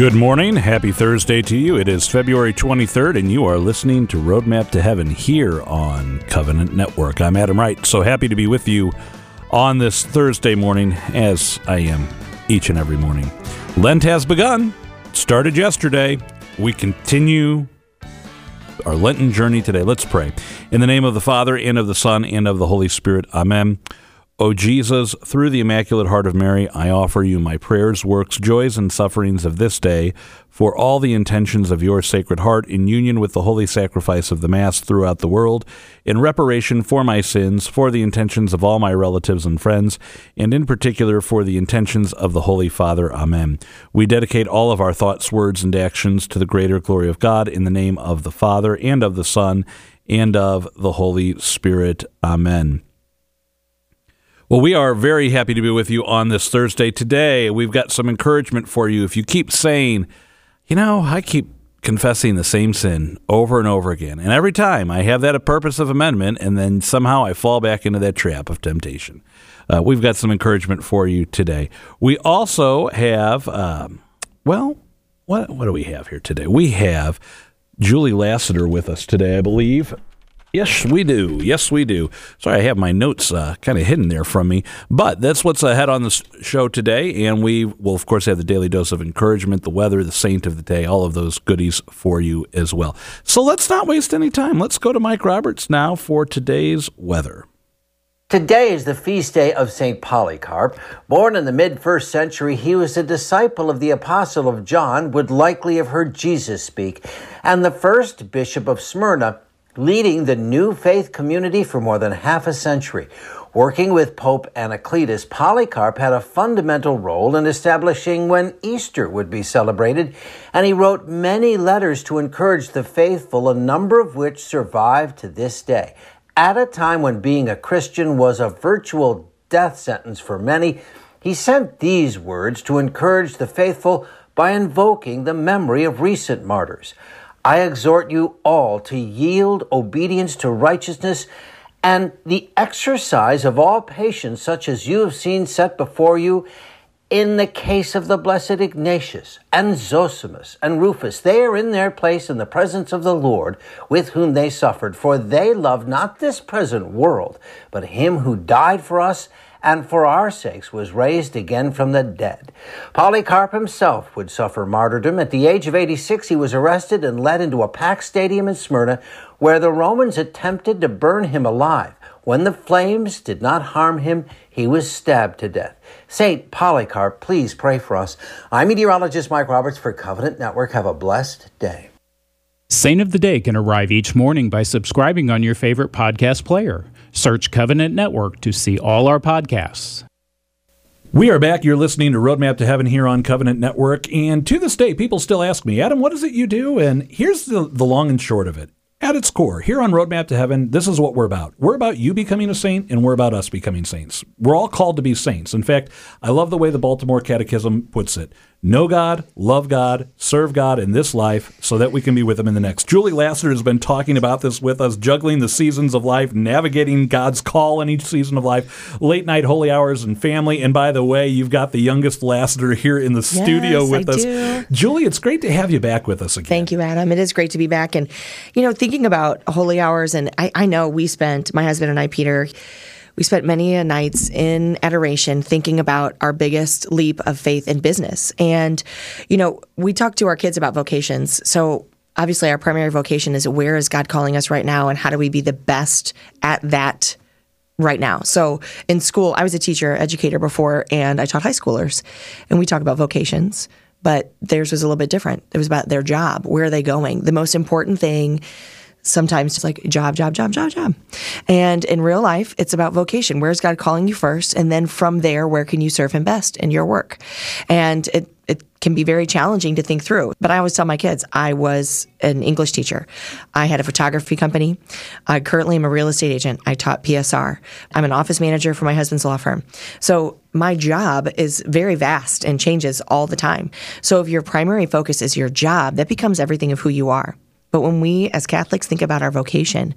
Good morning. Happy Thursday to you. It is February 23rd, and you are listening to Roadmap to Heaven here on Covenant Network. I'm Adam Wright. So happy to be with you on this Thursday morning, as I am each and every morning. Lent has begun, started yesterday. We continue our Lenten journey today. Let's pray. In the name of the Father, and of the Son, and of the Holy Spirit. Amen. O Jesus, through the Immaculate Heart of Mary, I offer you my prayers, works, joys, and sufferings of this day for all the intentions of your Sacred Heart in union with the holy sacrifice of the Mass throughout the world, in reparation for my sins, for the intentions of all my relatives and friends, and in particular for the intentions of the Holy Father. Amen. We dedicate all of our thoughts, words, and actions to the greater glory of God in the name of the Father, and of the Son, and of the Holy Spirit. Amen. Well, we are very happy to be with you on this Thursday. Today, we've got some encouragement for you. If you keep saying, you know, I keep confessing the same sin over and over again, and every time I have that a purpose of amendment, and then somehow I fall back into that trap of temptation. Uh, we've got some encouragement for you today. We also have, um, well, what what do we have here today? We have Julie Lassiter with us today, I believe. Yes, we do. Yes, we do. Sorry, I have my notes uh, kind of hidden there from me, but that's what's ahead on the show today. And we will, of course, have the daily dose of encouragement, the weather, the saint of the day, all of those goodies for you as well. So let's not waste any time. Let's go to Mike Roberts now for today's weather. Today is the feast day of St. Polycarp. Born in the mid first century, he was a disciple of the Apostle of John, would likely have heard Jesus speak, and the first bishop of Smyrna leading the new faith community for more than half a century. Working with Pope Anacletus, Polycarp had a fundamental role in establishing when Easter would be celebrated, and he wrote many letters to encourage the faithful, a number of which survive to this day. At a time when being a Christian was a virtual death sentence for many, he sent these words to encourage the faithful by invoking the memory of recent martyrs. I exhort you all to yield obedience to righteousness and the exercise of all patience, such as you have seen set before you in the case of the blessed Ignatius and Zosimus and Rufus. They are in their place in the presence of the Lord with whom they suffered, for they loved not this present world, but him who died for us and for our sakes was raised again from the dead. Polycarp himself would suffer martyrdom. At the age of 86, he was arrested and led into a packed stadium in Smyrna, where the Romans attempted to burn him alive. When the flames did not harm him, he was stabbed to death. Saint Polycarp, please pray for us. I'm meteorologist Mike Roberts for Covenant Network. Have a blessed day. Saint of the Day can arrive each morning by subscribing on your favorite podcast player. Search Covenant Network to see all our podcasts. We are back. You're listening to Roadmap to Heaven here on Covenant Network. And to this day, people still ask me, Adam, what is it you do? And here's the, the long and short of it. At its core, here on Roadmap to Heaven, this is what we're about. We're about you becoming a saint, and we're about us becoming saints. We're all called to be saints. In fact, I love the way the Baltimore Catechism puts it know God, love God, serve God in this life so that we can be with Him in the next. Julie Lassiter has been talking about this with us, juggling the seasons of life, navigating God's call in each season of life, late night holy hours and family. And by the way, you've got the youngest Lassiter here in the yes, studio with I us. Do. Julie, it's great to have you back with us again. Thank you, Adam. It is great to be back. And, you know, thinking about holy hours, and I, I know we spent, my husband and I, Peter, we spent many nights in adoration thinking about our biggest leap of faith in business. And, you know, we talk to our kids about vocations. So obviously, our primary vocation is where is God calling us right now, and how do we be the best at that right now. So in school, I was a teacher, educator before, and I taught high schoolers, and we talk about vocations. But theirs was a little bit different. It was about their job. Where are they going? The most important thing sometimes it's like job, job, job, job, job. And in real life, it's about vocation. Where's God calling you first? And then from there, where can you serve Him best in your work? And it, it can be very challenging to think through. But I always tell my kids I was an English teacher. I had a photography company. I currently am a real estate agent. I taught PSR. I'm an office manager for my husband's law firm. So my job is very vast and changes all the time. So if your primary focus is your job, that becomes everything of who you are. But when we as Catholics think about our vocation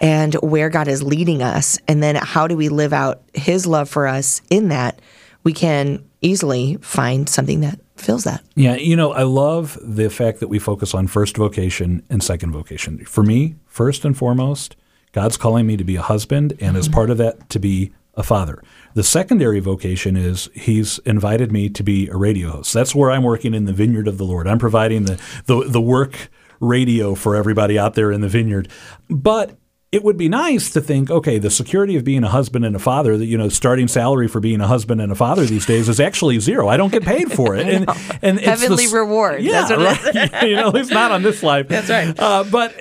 and where God is leading us, and then how do we live out His love for us in that, we can easily find something that fills that. Yeah, you know, I love the fact that we focus on first vocation and second vocation. For me, first and foremost, God's calling me to be a husband, and mm-hmm. as part of that, to be a father. The secondary vocation is He's invited me to be a radio host. That's where I'm working in the vineyard of the Lord. I'm providing the the, the work radio for everybody out there in the vineyard. But it would be nice to think, okay, the security of being a husband and a father, that you know, starting salary for being a husband and a father these days is actually zero. I don't get paid for it, and and heavenly reward. Yeah, right. you know, it's not on this life. That's right. Uh, but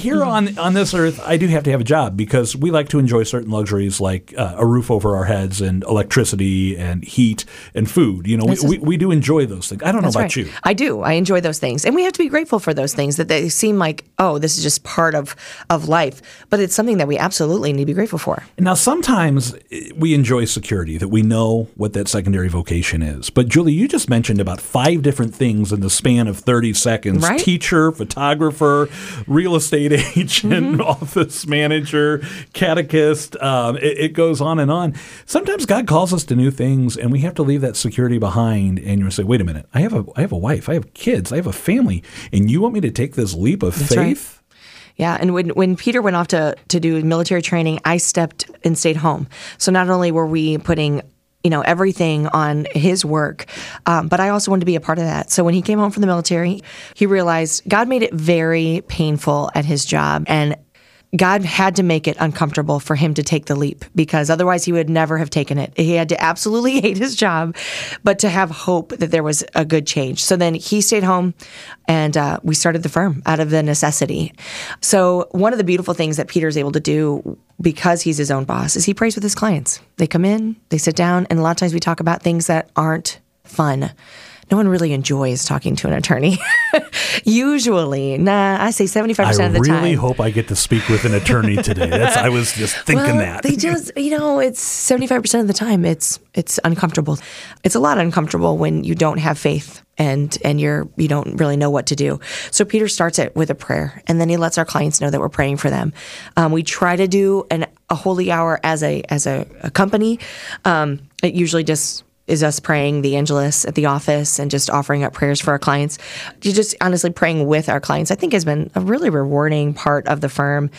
here on on this earth, I do have to have a job because we like to enjoy certain luxuries like uh, a roof over our heads and electricity and heat and food. You know, we, we, we, do enjoy those things. I don't know about right. you. I do. I enjoy those things, and we have to be grateful for those things that they seem like oh, this is just part of of life, but it's something that we absolutely need to be grateful for. Now, sometimes eh, we enjoy security that we know what that secondary vocation is. But Julie, you just mentioned about five different things in the span of thirty seconds: right? teacher, photographer, real estate estate agent, mm-hmm. office manager, catechist. Um, it, it, goes on and on. Sometimes God calls us to new things, and we have to leave that security behind. And you say, "Wait a minute! I have a I have a wife, I have kids, I have a family, and you want me to take this leap of That's faith?" Right. Yeah, and when when Peter went off to to do military training, I stepped and stayed home. So not only were we putting you know everything on his work. Um, but i also wanted to be a part of that. So when he came home from the military he realized god made it very painful at his job. And God had to make it uncomfortable for him to take the leap because otherwise he would never have taken it. He had to absolutely hate his job, but to have hope that there was a good change. So then he stayed home and uh, we started the firm out of the necessity. So, one of the beautiful things that Peter's able to do because he's his own boss is he prays with his clients. They come in, they sit down, and a lot of times we talk about things that aren't fun no one really enjoys talking to an attorney. Usually, nah, I say 75% of the time. I really hope I get to speak with an attorney today. That's I was just thinking well, that. They just, you know, it's 75% of the time it's it's uncomfortable. It's a lot uncomfortable when you don't have faith and and you're you don't really know what to do. So Peter starts it with a prayer, and then he lets our clients know that we're praying for them. Um, we try to do an a holy hour as a as a, a company. Um, it usually just is us praying the Angelus at the office and just offering up prayers for our clients. Just honestly praying with our clients, I think, has been a really rewarding part of the firm,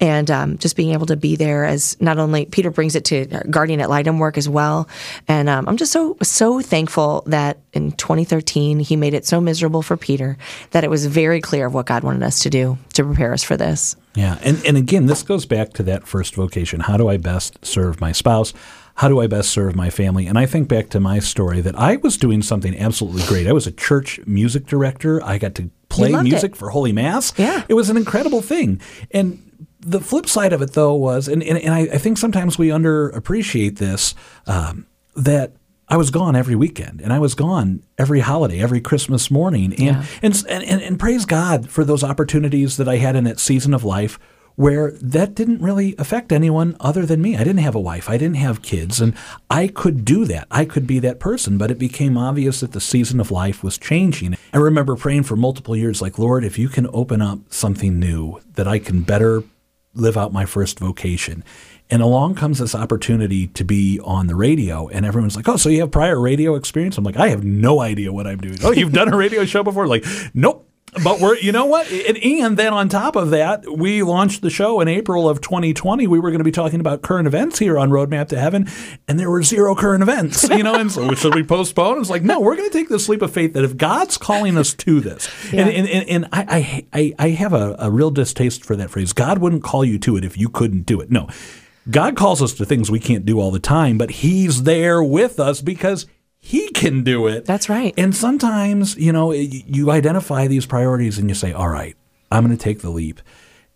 and um, just being able to be there as not only Peter brings it to Guardian ad Litem work as well, and um, I'm just so so thankful that in 2013 he made it so miserable for Peter that it was very clear of what God wanted us to do to prepare us for this. Yeah, and and again, this goes back to that first vocation. How do I best serve my spouse? How do I best serve my family? And I think back to my story that I was doing something absolutely great. I was a church music director. I got to play music it. for Holy Mass. Yeah. It was an incredible thing. And the flip side of it, though, was, and, and, and I, I, think sometimes we underappreciate this, um, that I was gone every weekend and I was gone every holiday, every Christmas morning. And, yeah. and, and, and, and praise God for those opportunities that I had in that season of life where that didn't really affect anyone other than me. I didn't have a wife, I didn't have kids, and I could do that. I could be that person, but it became obvious that the season of life was changing. I remember praying for multiple years, like, Lord, if you can open up something new that I can better live out my first vocation. And along comes this opportunity to be on the radio, and everyone's like, "Oh, so you have prior radio experience?" I'm like, "I have no idea what I'm doing." oh, you've done a radio show before? Like, nope but we're you know what? And, and, then on top of that we launched the show in april of 2020 we were going to be talking about current events here on roadmap to heaven and there were zero current events you know? And so should we postpone? It's like no we're going to take this leap of faith that if god's calling us to this yeah. and, and, and, I, I, I have a, a real distaste for that phrase. God wouldn't call you to it if you couldn't do it. No. God calls us to things we can't do all the time, but He's there with us because he can do it. That's right. And sometimes, you know, you identify these priorities and you say, all right, I'm going to take the leap.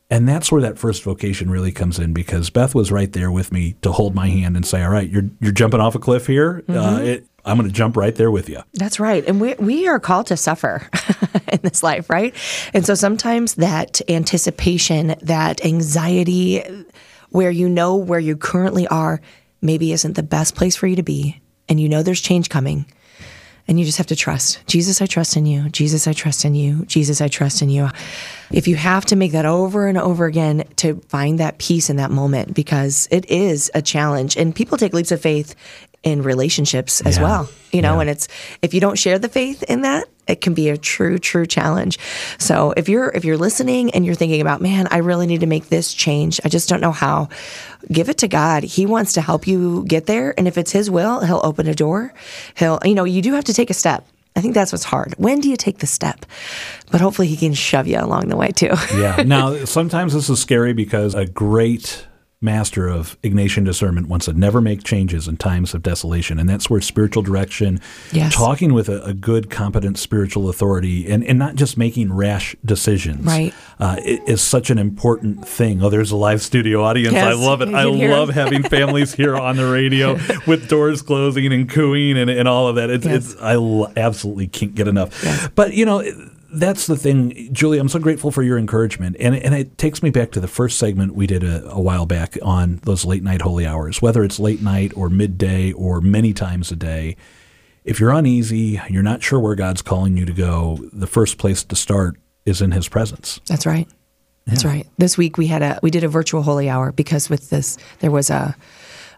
And that's where that first vocation really comes in because Beth was right there with me to hold my hand and say, all right, you're, you're jumping off a cliff here. Uh, mm-hmm. Uh, it, I'm going to jump right there with you. That's right. And we, we are called to suffer in this life, right? And so sometimes that anticipation, that anxiety, where you know where you currently are, maybe isn't the best place for you to be and you know there's change coming. And you just have to trust. Jesus, I trust in you. Jesus, I trust in you. Jesus, I trust in you. If you have to make that over and over again to find that peace in that moment, because it is a challenge. And people take leaps of faith in relationships as Yeah. well. You know, Yeah. and it's if you don't share the faith in that, it can be a true, true challenge. So if you're if you're listening and you're thinking about, man, I really need to make this change. I just don't know how. Give it to God. He wants to help you get there, and if it's His will, He'll open a door. He'll, you know, you do have to take a step. I think that's what's hard. When do you take the step? But hopefully, He can shove you along the way too. yeah. Now, sometimes this is scary because a great master of Ignatian discernment wants to never make changes in times of desolation. And that's where spiritual direction, Yes. talking with a, a good, competent spiritual authority, and, and not just making rash decisions, Right. uh, is such an important thing. Oh, there's a live studio audience. I love it. I love having families here on the radio with doors closing and cooing and, and all of that. It's, Yes. it's I l- absolutely can't get enough. But, you know, that's the thing, Julie. I'm so grateful for your encouragement, and and it takes me back to the first segment we did a, a while back on those late night holy hours, whether it's late night or midday or many times a day. If you're uneasy, you're not sure where God's calling you to go. The first place to start is in His presence. That's right. That's right. This week we had a we did a virtual holy hour because with this there was a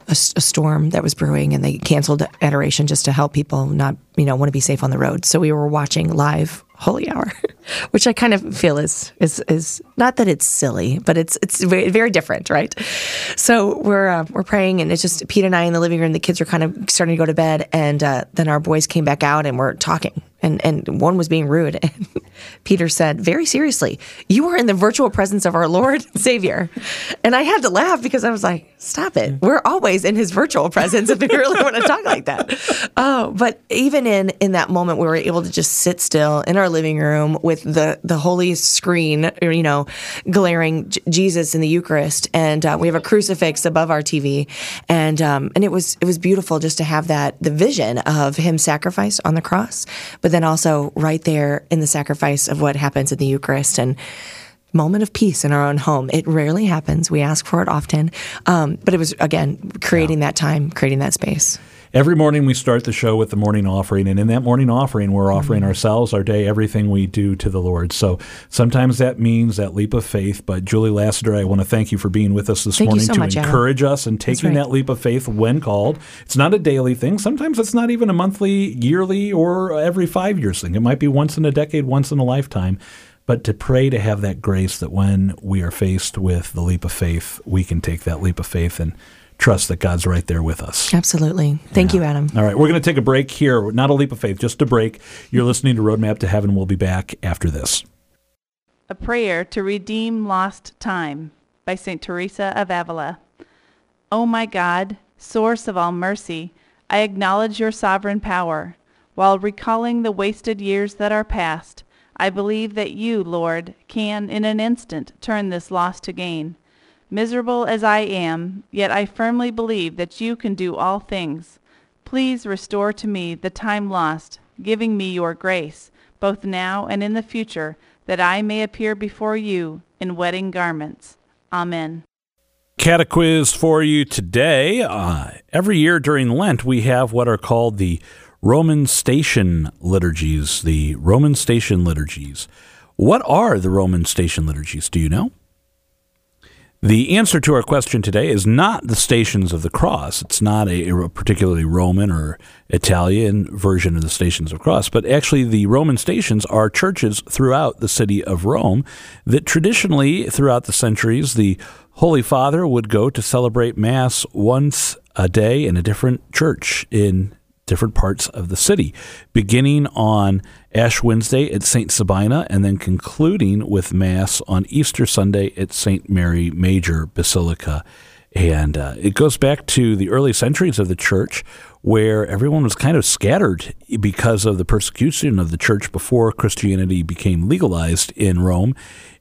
a storm that was brewing and they canceled adoration just to help people not you know want to be safe on the road. So we were watching live holy hour, which I kind of feel is is is not that it's silly, but it's it's very, different, right? So we're uh, we're praying and it's just Pete and I in the living room. The kids are kind of starting to go to bed, and uh, then our boys came back out and we're talking and and one was being rude and peter said very seriously you are in the virtual presence of our lord savior and i had to laugh because i was like stop it we're always in his virtual presence if you really want to talk like that oh but even in in that moment we were able to just sit still in our living room with the the holy screen you know glaring J- jesus in the eucharist and uh, we have a crucifix above our tv and um, and it was it was beautiful just to have that the vision of him sacrificed on the cross but then also right there in the sacrifice of what happens in the Eucharist and moment of peace in our own home. It rarely happens. We ask for it often. Um, but it was, again, creating that time, creating that space. Every morning we start the show with the morning offering, and in that morning offering, we're mm-hmm. offering ourselves, our day, everything we do to the Lord. So sometimes that means that leap of faith. But Julie Lassiter, I want to thank you for being with us this Thank morning so to much, Adam. encourage us and taking right. that leap of faith when called. It's not a daily thing. Sometimes it's not even a monthly, yearly, or every five years thing. It might be once in a decade, once in a lifetime. But to pray to have that grace that when we are faced with the leap of faith, we can take that leap of faith and trust that God's right there with us. Absolutely. Thank you, Adam. All right, we're going to take a break here. Not a leap of faith, just a break. You're listening to Roadmap to Heaven. We'll be back after this. A Prayer to Redeem Lost Time by St. Teresa of Avila. O my God, source of all mercy, I acknowledge your sovereign power. While recalling the wasted years that are past, I believe that you, Lord, can in an instant turn this loss to gain. Miserable as I am, yet I firmly believe that you can do all things. Please restore to me the time lost, giving me your grace, both now and in the future, that I may appear before you in wedding garments. Amen. Catequiz for you today. Uh, every year during Lent, we have what are called the Roman station liturgies. The Roman station liturgies. What are the Roman station liturgies? Do you know? The answer to our question today is not the stations of the cross. It's not a, a particularly Roman or Italian version of the stations of the cross, but actually the Roman stations are churches throughout the city of Rome that traditionally, throughout the centuries, the Holy Father would go to celebrate Mass once a day in a different church in different parts of the city, beginning on Ash Wednesday at St. Sabina and then concluding with Mass on Easter Sunday at St. Mary Major Basilica. And uh, it goes back to the early centuries of the church where everyone was kind of scattered because of the persecution of the church before Christianity became legalized in Rome.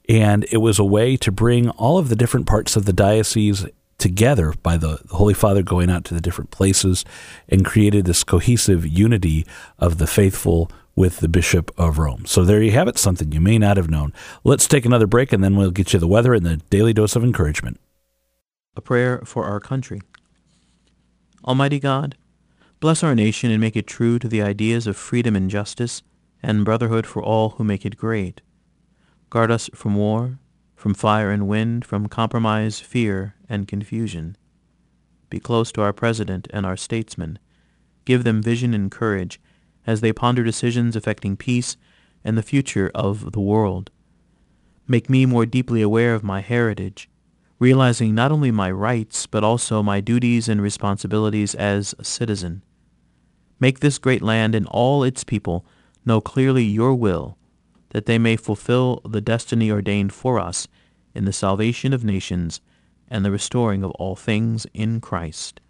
And it was a way to bring all of the different parts of the diocese together by the Holy Father going out to the different places and created this cohesive unity of the faithful with the Bishop of Rome. So there you have it, something you may not have known. Let's take another break and then we'll get you the weather and the daily dose of encouragement. A prayer for our country. Almighty God, bless our nation and make it true to the ideas of freedom and justice and brotherhood for all who make it great. Guard us from war, from fire and wind, from compromise, fear, and confusion. Be close to our President and our statesmen, give them vision and courage as they ponder decisions affecting peace and the future of the world. Make me more deeply aware of my heritage, realizing not only my rights, but also my duties and responsibilities as a citizen. Make this great land and all its people know clearly your will, that they may fulfill the destiny ordained for us in the salvation of nations and the restoring of all things in Christ.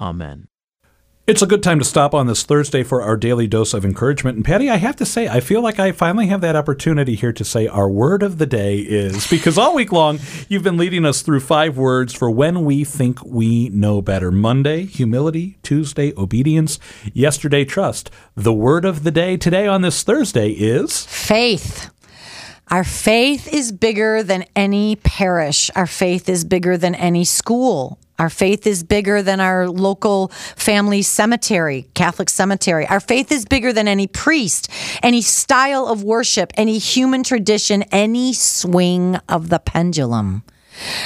Amen. It's a good time to stop on this Thursday for our daily dose of encouragement. And Patty, I have to say, I feel like I finally have that opportunity here to say our word of the day is because all week long you've been leading us through five words for when we think we know better. Monday, humility. Tuesday, obedience. Yesterday, trust. The word of the day today on this Thursday is faith. Our faith is bigger than any parish. Our faith is bigger than any school. Our faith is bigger than our local family cemetery, Catholic cemetery. Our faith is bigger than any priest, any style of worship, any human tradition, any swing of the pendulum.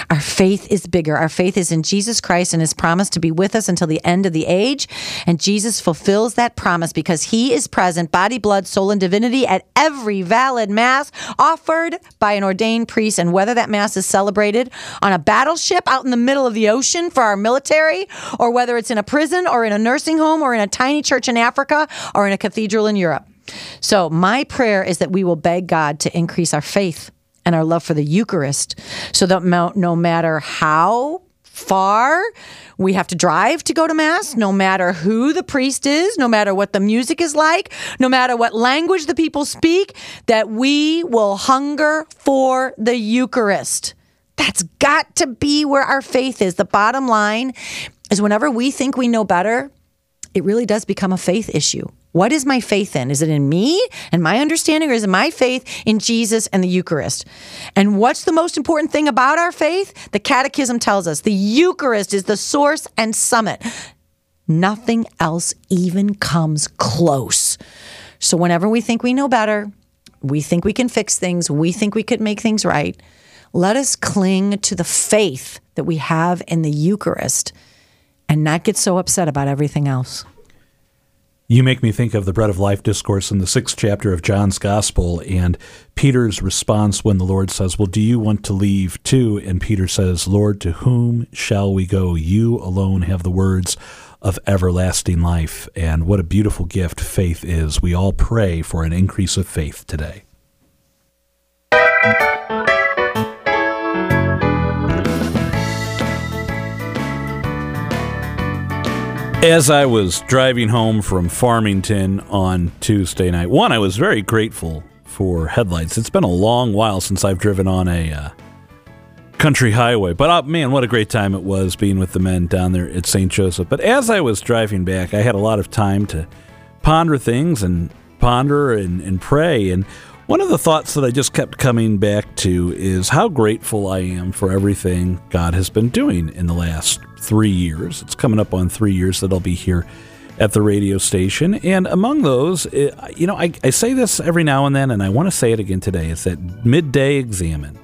Our faith is bigger. Our faith is in Jesus Christ and his promise to be with us until the end of the age. And Jesus fulfills that promise because he is present, body, blood, soul, and divinity at every valid Mass offered by an ordained priest. And whether that Mass is celebrated on a battleship out in the middle of the ocean for our military, or whether it's in a prison, or in a nursing home, or in a tiny church in Africa, or in a cathedral in Europe. So, my prayer is that we will beg God to increase our faith and our love for the Eucharist so that no matter how far we have to drive to go to Mass, no matter who the priest is, no matter what the music is like, no matter what language the people speak, that we will hunger for the Eucharist. That's got to be where our faith is. The bottom line is whenever we think we know better, it really does become a faith issue. What is my faith in? Is it in me and my understanding, or is it my faith in Jesus and the Eucharist? And what's the most important thing about our faith? The Catechism tells us the Eucharist is the source and summit. Nothing else even comes close. So, whenever we think we know better, we think we can fix things, we think we could make things right, let us cling to the faith that we have in the Eucharist and not get so upset about everything else. You make me think of the Bread of Life discourse in the sixth chapter of John's Gospel and Peter's response when the Lord says, Well, do you want to leave too? And Peter says, Lord, to whom shall we go? You alone have the words of everlasting life. And what a beautiful gift faith is. We all pray for an increase of faith today. As I was driving home from Farmington on Tuesday night, one, I was very grateful for headlights. It's been a long while since I've driven on a uh, country highway, but uh, man, what a great time it was being with the men down there at St. Joseph. But as I was driving back, I had a lot of time to ponder things and ponder and, and pray. And one of the thoughts that I just kept coming back to is how grateful I am for everything God has been doing in the last three years. It's coming up on three years that I'll be here at the radio station. And among those, eh, you know, I, I say this every now and then, and I want to say it again today. is that midday examen.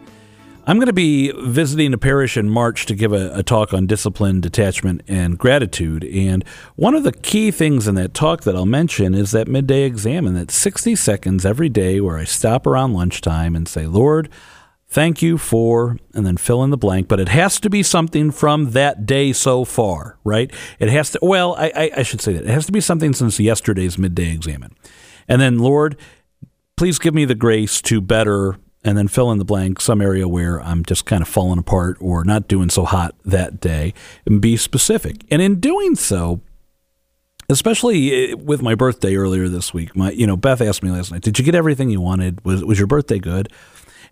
I'm going to be visiting a parish in March to give a, a, talk on discipline, detachment, and gratitude. And one of the key things in that talk that I'll mention is that midday examen, that 60 seconds every day where I stop around lunchtime and say, Lord, thank you for, and then fill in the blank, but it has to be something from that day so far, right? It has to, well, I, I, I should say that. It has to be something since yesterday's midday examen. And then, Lord, please give me the grace to better, and then fill in the blank, some area where I'm just kind of falling apart or not doing so hot that day, and be specific. And in doing so, especially eh, with my birthday earlier this week, my you know Beth asked me last night, "Did you get everything you wanted? Was was your birthday good?"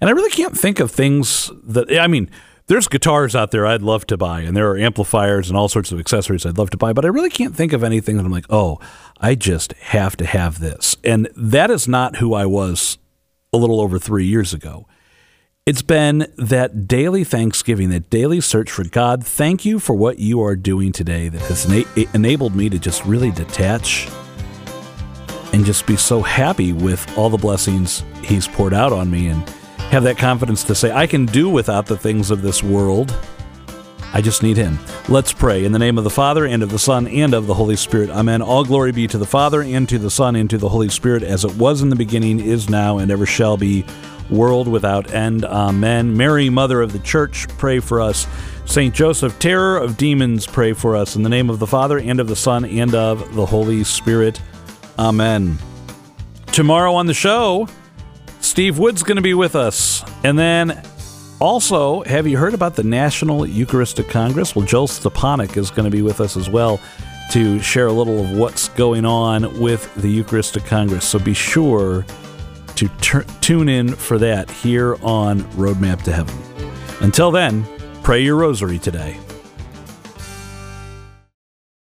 And I really can't think of things that, I mean, there's guitars out there I'd love to buy, and there are amplifiers and all sorts of accessories I'd love to buy, but I really can't think of anything that I'm like, oh, I just have to have this. And that is not who I was a little over three years ago. It's been that daily thanksgiving, that daily search for God. Thank you for what you are doing today that has ena- enabled me to just really detach and just be so happy with all the blessings He's poured out on me. And have that confidence to say, I can do without the things of this world. I just need Him. Let's pray. In the name of the Father, and of the Son, and of the Holy Spirit. Amen. All glory be to the Father, and to the Son, and to the Holy Spirit, as it was in the beginning, is now, and ever shall be, world without end. Amen. Mary, Mother of the Church, pray for us. Saint Joseph, terror of demons, pray for us. In the name of the Father, and of the Son, and of the Holy Spirit. Amen. Tomorrow on the show, Steve Wood's going to be with us. And then also, have you heard about the National Eucharistic Congress? Well, Joel Stepanek is going to be with us as well to share a little of what's going on with the Eucharistic Congress. So be sure to t- tune in for that here on Roadmap to Heaven. Until then, pray your rosary today.